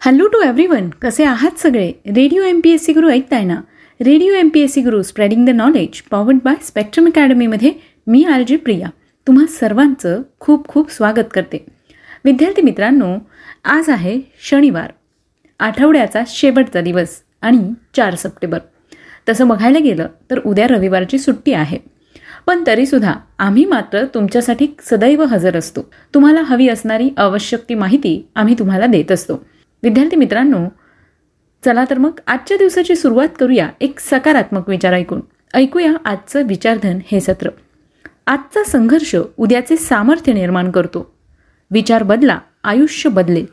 Hello to every one कसे आहात सगळे? Radio M P S C Guru ऐकताय ना radio M P S C Guru spreading the knowledge powered by Spectrum अकॅडमीमध्ये मी R J Priya. तुम्हा सर्वांचं खूप खूप स्वागत करते. विद्यार्थी मित्रांनो आज आहे शनिवार आठवड्याचा शेवटचा दिवस आणि चार सप्टेंबर. तसं बघायला गेलं तर उद्या रविवारची सुट्टी आहे. पण तरीसुद्धा आम्ही मात्र तुमच्यासाठी सदैव हजर असतो. तुम्हाला हवी असणारी आवश्यक ती माहिती आम्ही तुम्हाला देत असतो. विद्यार्थी मित्रांनो चला तर मग आजच्या दिवसाची सुरुवात करूया एक सकारात्मक विचार ऐकून. ऐकूया आजचं विचारधन हे सत्र. आजचा संघर्ष उद्याचे सामर्थ्य निर्माण करतो. विचार बदला आयुष्य बदलेल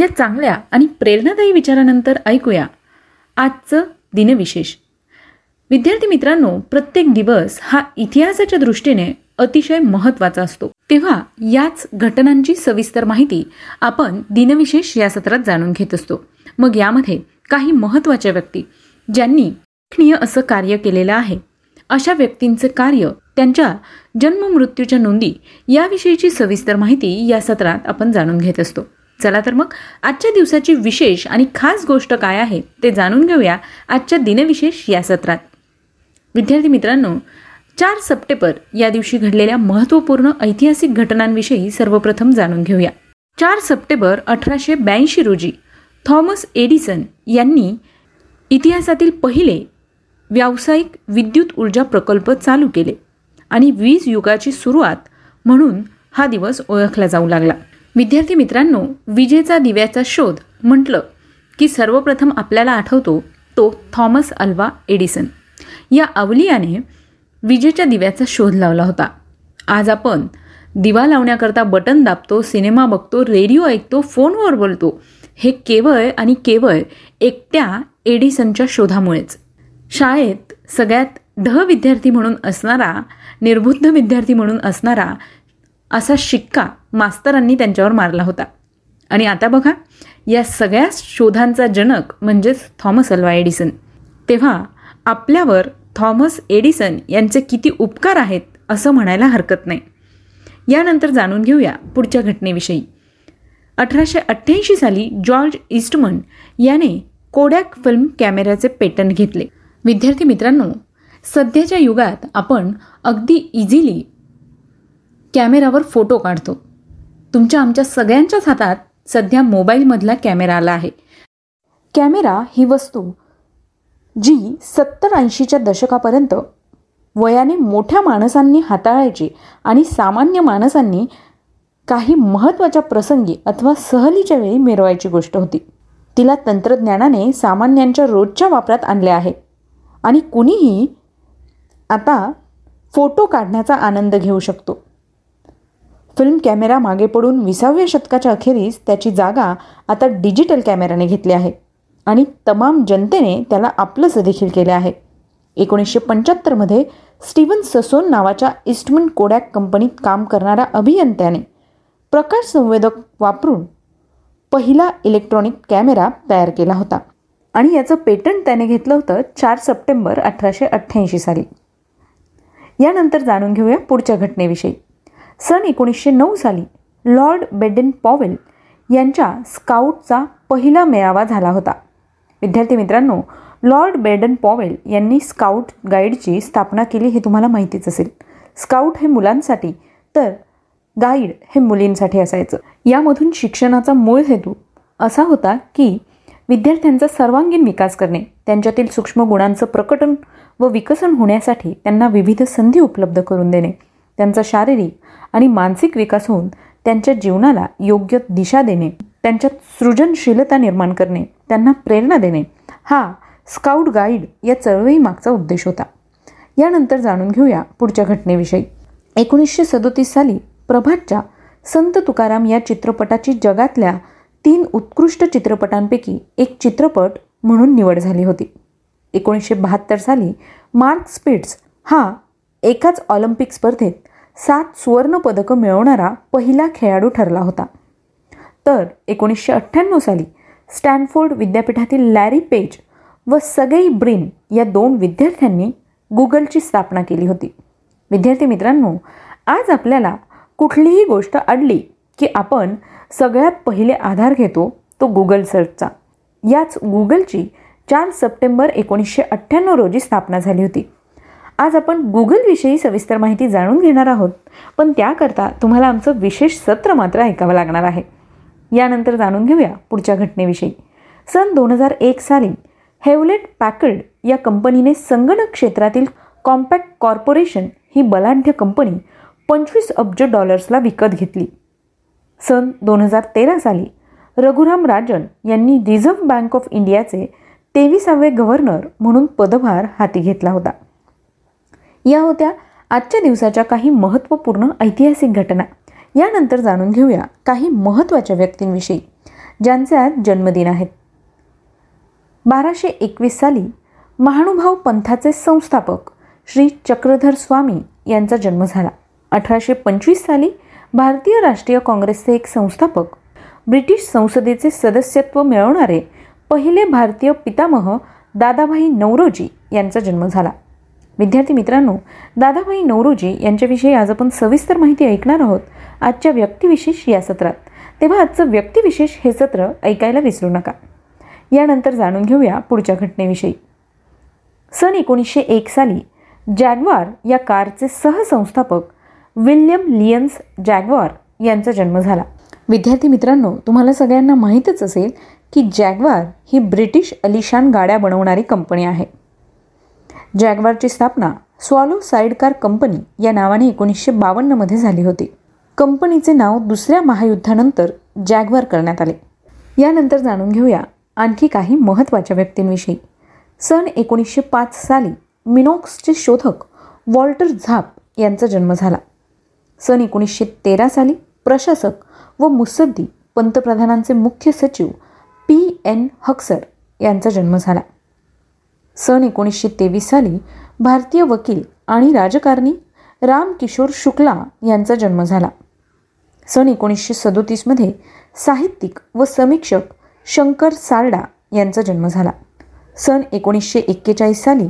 या चांगल्या आणि प्रेरणादायी विचारानंतर ऐकूया आजचं दिनविशेष. विद्यार्थी मित्रांनो प्रत्येक दिवस हा इतिहासाच्या दृष्टीने अतिशय महत्त्वाचा असतो. तेव्हा याच घटनांची सविस्तर माहिती आपण दिनविशेष या सत्रात जाणून घेत असतो. मग यामध्ये काही महत्त्वाच्या व्यक्ती ज्यांनी उल्लेखनीय असं कार्य केलेलं आहे. अशा व्यक्तींचं कार्य त्यांच्या जन्म मृत्यूच्या नोंदी याविषयीची सविस्तर माहिती या सत्रात आपण जाणून घेत असतो. चला तर मग आजच्या दिवसाची विशेष आणि खास गोष्ट काय आहे ते जाणून घेऊया आजच्या दिनविशेष या सत्रात. विद्यार्थी मित्रांनो चार सप्टेंबर या दिवशी घडलेल्या महत्त्वपूर्ण ऐतिहासिक घटनांविषयी सर्वप्रथम जाणून घेऊया. चार सप्टेंबर अठराशे ब्याऐंशी रोजी थॉमस एडिसन यांनी इतिहासातील पहिले व्यावसायिक विद्युत ऊर्जा प्रकल्प चालू केले आणि वीज युगाची सुरुवात म्हणून हा दिवस ओळखला जाऊ लागला. विद्यार्थी मित्रांनो विजेचा दिव्याचा शोध म्हटलं की सर्वप्रथम आपल्याला आठवतो तो थॉमस अल्वा एडिसन. या अवलियाने विजेच्या दिव्याचा शोध लावला होता. आज आपण दिवा लावण्याकरता बटन दाबतो सिनेमा बघतो रेडिओ ऐकतो फोनवर बोलतो. हे केवळ आणि केवळ एकट्या एडिसनच्या शोधामुळेच. शाळेत सगळ्यात ढ विद्यार्थी म्हणून असणारा निर्बुद्ध विद्यार्थी म्हणून असणारा असा शिक्का मास्तरांनी त्यांच्यावर मारला होता. आणि आता बघा या सगळ्या शोधांचा जनक म्हणजेच थॉमस अल्वा एडिसन. तेव्हा आपल्यावर थॉमस एडिसन यांचे किती उपकार आहेत असं म्हणायला हरकत नाही. यानंतर जाणून घेऊया पुढच्या घटनेविषयी. अठराशे अठ्ठ्याऐंशी साली जॉर्ज इस्टमन याने कोडॅक फिल्म कॅमेऱ्याचे पेटंट घेतले. विद्यार्थी मित्रांनो सध्याच्या युगात आपण अगदी इझिली कॅमेरावर फोटो काढतो. तुमच्या आमच्या सगळ्यांच्याच हातात सध्या मोबाईलमधला कॅमेरा आला आहे. कॅमेरा ही वस्तू जी सत्तर ऐंशीच्या दशकापर्यंत वयाने मोठ्या माणसांनी हाताळायची आणि सामान्य माणसांनी काही महत्त्वाच्या प्रसंगी अथवा सहलीच्या वेळी मिरवायची गोष्ट होती. तिला तंत्रज्ञानाने सामान्यांच्या रोजच्या वापरात आणले आहे. आणि कुणीही आता फोटो काढण्याचा आनंद घेऊ शकतो. फिल्म कॅमेरा मागे पडून विसाव्या शतकाच्या अखेरीस त्याची जागा आता डिजिटल कॅमेऱ्याने घेतली आहे. आणि तमाम जनतेने त्याला आपलंसं देखील केलं आहे. एकोणीसशे पंच्याहत्तरमध्ये स्टीवन ससोन नावाच्या इस्टमन कोडॅक कंपनीत काम करणाऱ्या अभियंत्याने प्रकाश संवेदक वापरून पहिला इलेक्ट्रॉनिक कॅमेरा तयार केला होता आणि याचं पेटंट त्याने घेतलं होतं चार सप्टेंबर अठराशे अठ्ठ्याऐंशी साली. यानंतर जाणून घेऊया पुढच्या घटनेविषयी. सन एकोणीसशे नऊ साली लॉर्ड बेडन पॉवेल यांच्या स्काउटचा पहिला मेळावा झाला होता. विद्यार्थी मित्रांनो लॉर्ड बेडन पॉवेल यांनी स्काउट गाईडची स्थापना केली हे तुम्हाला माहितीच असेल. स्काउट हे मुलांसाठी तर गाईड हे मुलींसाठी असायचं. यामधून शिक्षणाचा मूळ हेतू असा होता की विद्यार्थ्यांचा सर्वांगीण विकास करणे त्यांच्यातील सूक्ष्म गुणांचं प्रकटन व विकसन होण्यासाठी त्यांना विविध संधी उपलब्ध करून देणे त्यांचा शारीरिक आणि मानसिक विकास होऊन त्यांच्या जीवनाला योग्य दिशा देणे. त्यांच्यात सृजनशीलता निर्माण करणे त्यांना प्रेरणा देणे हा स्काउट गाईड या चळवळी मागचा उद्देश होता. यानंतर जाणून घेऊया पुढच्या घटनेविषयी. एकोणीसशे सदोतीस साली प्रभातच्या संत तुकाराम या चित्रपटाची जगातल्या तीन उत्कृष्ट चित्रपटांपैकी एक चित्रपट म्हणून निवड झाली होती. एकोणीसशे बहात्तर साली मार्क स्पिट्स हा एकाच ऑलिम्पिक स्पर्धेत सात सुवर्णपदकं मिळवणारा पहिला खेळाडू ठरला होता. तर एकोणीसशे अठ्ठ्याण्णव साली स्टॅनफोर्ड विद्यापीठातील लॅरी पेज व सगई ब्रिन या दोन विद्यार्थ्यांनी गुगलची स्थापना केली होती. विद्यार्थी मित्रांनो आज आपल्याला कुठलीही गोष्ट अडली की आपण सगळ्यात पहिले आधार घेतो तो गुगल सर्चचा. याच गुगलची चार सप्टेंबर एकोणीसशे अठ्ठ्याण्णव रोजी स्थापना झाली होती. आज आपण गुगलविषयी सविस्तर माहिती जाणून घेणार आहोत पण त्याकरता तुम्हाला आमचं विशेष सत्र मात्र ऐकावं लागणार आहे. यानंतर जाणून घेऊया पुढच्या घटनेविषयी. सन दोन हजार एक साली हेवलेट पॅकर्ड या कंपनीने संगणक क्षेत्रातील कॉम्पॅक्ट कॉर्पोरेशन ही बलाढ्य कंपनी पंचवीस अब्ज डॉलर्सला विकत घेतली. सन दोन हजार तेरा साली रघुराम राजन यांनी रिझर्व्ह बँक ऑफ इंडियाचे तेविसावे गव्हर्नर म्हणून पदभार हाती घेतला होता. या होत्या आजच्या दिवसाच्या काही महत्त्वपूर्ण ऐतिहासिक घटना. यानंतर जाणून घेऊया काही महत्त्वाच्या व्यक्तींविषयी ज्यांचे आज जन्मदिन आहेत. बाराशे एकवीस साली महानुभाव पंथाचे संस्थापक श्री चक्रधर स्वामी यांचा जन्म झाला. अठराशे पंचवीस साली भारतीय राष्ट्रीय काँग्रेसचे एक संस्थापक ब्रिटिश संसदेचे सदस्यत्व मिळवणारे पहिले भारतीय पितामह दादाभाई नवरोजी यांचा जन्म झाला. विद्यार्थी मित्रांनो दादाभाई नवरोजी यांच्याविषयी आज आपण सविस्तर माहिती ऐकणार आहोत आजच्या व्यक्तिविशेष या सत्रात. तेव्हा आजचं व्यक्तिविशेष हे सत्र ऐकायला विसरू नका. यानंतर जाणून घेऊया पुढच्या घटनेविषयी. सन एकोणीसशे एक साली जॅग्वार या कारचे सहसंस्थापक विल्यम लियन्स जॅग्वार यांचा जन्म झाला. विद्यार्थी मित्रांनो तुम्हाला सगळ्यांना माहीतच असेल की जॅग्वार ही ब्रिटिश अलिशान गाड्या बनवणारी कंपनी आहे. जॅगवारची स्थापना स्वालो साईडकार कंपनी या नावाने एकोणीसशे बावन्नमध्ये झाली होती. कंपनीचे नाव दुसऱ्या महायुद्धानंतर जॅगवार करण्यात आले. यानंतर जाणून घेऊया आणखी काही महत्त्वाच्या व्यक्तींविषयी. सन एकोणीसशे पाच साली मिनॉक्सचे शोधक वॉल्टर झाप यांचा जन्म झाला. सन एकोणीसशे तेरा साली प्रशासक व मुसद्दी पंतप्रधानांचे मुख्य सचिव पी एन हक्सर यांचा जन्म झाला. सन एकोणीसशे तेवीस साली भारतीय वकील आणि राजकारणी रामकिशोर शुक्ला यांचा जन्म झाला. सन एकोणीसशे सदोतीसमध्ये साहित्यिक व समीक्षक शंकर सारडा यांचा जन्म झाला. सन एकोणीसशे एक्केचाळीस साली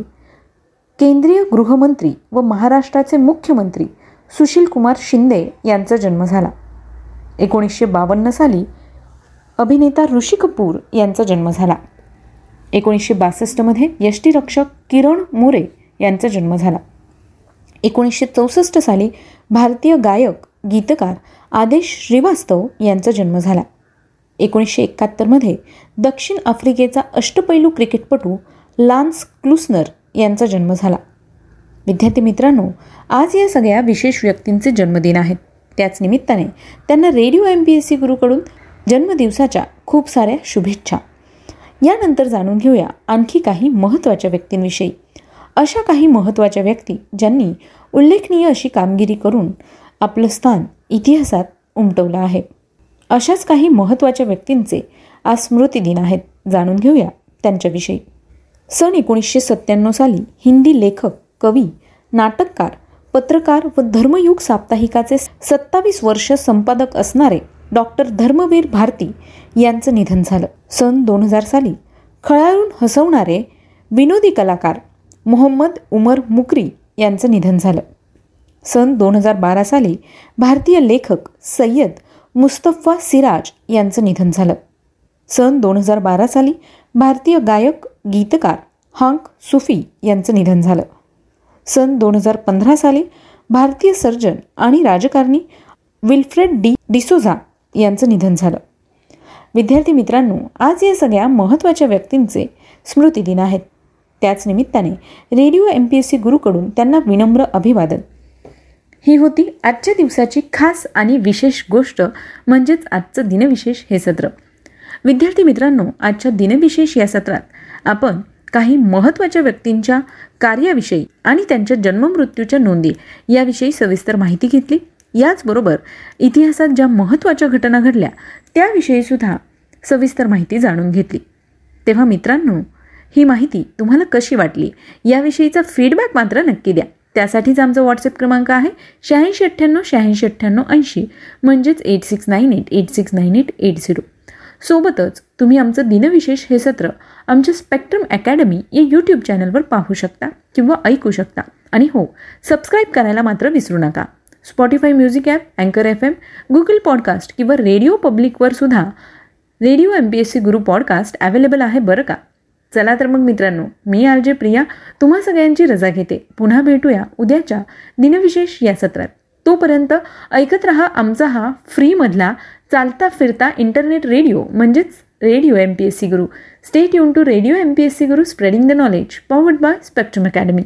केंद्रीय गृहमंत्री व महाराष्ट्राचे मुख्यमंत्री सुशीलकुमार शिंदे यांचा जन्म झाला. एकोणीसशे बावन्न साली अभिनेता ऋषी कपूर यांचा जन्म झाला. एकोणीसशे बासष्टमध्ये यष्टीरक्षक किरण मोरे यांचा जन्म झाला. एकोणीसशे चौसष्ट साली भारतीय गायक गीतकार आदेश श्रीवास्तव यांचा जन्म झाला. एकोणीसशे एकाहत्तरमध्ये दक्षिण आफ्रिकेचा अष्टपैलू क्रिकेटपटू लान्स क्लुसनर यांचा जन्म झाला. विद्यार्थी मित्रांनो आज या सगळ्या विशेष व्यक्तींचे जन्मदिन आहेत. त्याच निमित्ताने त्यांना radio M P S C गुरुकडून जन्मदिवसाच्या खूप साऱ्या शुभेच्छा. यानंतर जाणून घेऊया आणखी काही महत्त्वाच्या व्यक्तींविषयी. अशा काही महत्त्वाच्या व्यक्ती ज्यांनी उल्लेखनीय अशी कामगिरी करून आपलं स्थान इतिहासात उमटवलं आहे. अशाच काही महत्त्वाच्या व्यक्तींचे आज स्मृतिदिन आहेत जाणून घेऊया त्यांच्याविषयी. सन एकोणीसशे सत्त्याण्णव साली हिंदी लेखक कवी नाटककार पत्रकार व धर्मयुग साप्ताहिकाचे सत्तावीस वर्ष संपादक असणारे डॉक्टर धर्मवीर भारती यांचं निधन झालं. सन दोन हजार साली खळाळून हसवणारे विनोदी कलाकार मोहम्मद उमर मुकरी यांचं निधन झालं. सन दोन हजार बारा साली भारतीय लेखक सय्यद मुस्तफा सिराज यांचं निधन झालं. सन दोन हजार बारा साली भारतीय गायक गीतकार हांक सुफी यांचं निधन झालं. सन दोन हजार पंधरा साली भारतीय सर्जन आणि राजकारणी विल्फ्रेड डी डिसोझा यांचं निधन झालं. विद्यार्थी मित्रांनो आज या सगळ्या महत्त्वाच्या व्यक्तींचे स्मृतिदिन आहेत. त्याच निमित्ताने radio M P S C गुरुकडून त्यांना विनम्र अभिवादन. ही होती आजच्या दिवसाची खास आणि विशेष गोष्ट म्हणजेच आजचं दिनविशेष हे सत्र. विद्यार्थी मित्रांनो आजच्या दिनविशेष या सत्रात आपण काही महत्त्वाच्या व्यक्तींच्या कार्याविषयी आणि त्यांच्या जन्ममृत्यूच्या नोंदी याविषयी सविस्तर माहिती घेतली. याचबरोबर इतिहासात ज्या महत्त्वाच्या घटना घडल्या त्याविषयीसुद्धा सविस्तर माहिती जाणून घेतली. तेव्हा मित्रांनो ही माहिती तुम्हाला कशी वाटली? याविषयीचा फीडबॅक मात्र नक्की द्या. त्यासाठीच आमचा व्हॉट्सअप क्रमांक आहे शहाऐंशी अठ्ठ्याण्णव शहाऐंशी अठ्ठ्याण्णव ऐंशी. म्हणजेच eight six nine eight eight six nine eight eight zero सोबतच तुम्ही आमचं दिनविशेष हे सत्र आमच्या स्पेक्ट्रम अकॅडमी या यूट्यूब चॅनलवर पाहू शकता किंवा ऐकू शकता. आणि हो सबस्क्राईब करायला मात्र विसरू नका. स्पॉटीफाय म्युझिक ॲप अँकर एफ एम गुगल पॉडकास्ट किंवा रेडिओ पब्लिकवर सुद्धा radio M P S C Guru podcast available आहे बरं का? चला तर मग मित्रांनो मी आर जे प्रिया तुम्हा सगळ्यांची रजा घेते. पुन्हा भेटूया उद्याच्या दिनविशेष या सत्रात. तोपर्यंत ऐकत रहा आमचा हा फ्रीमधला चालता फिरता इंटरनेट रेडिओ म्हणजेच radio M P S C Guru stay युन to radio M P S C Guru spreading the knowledge powered by Spectrum Academy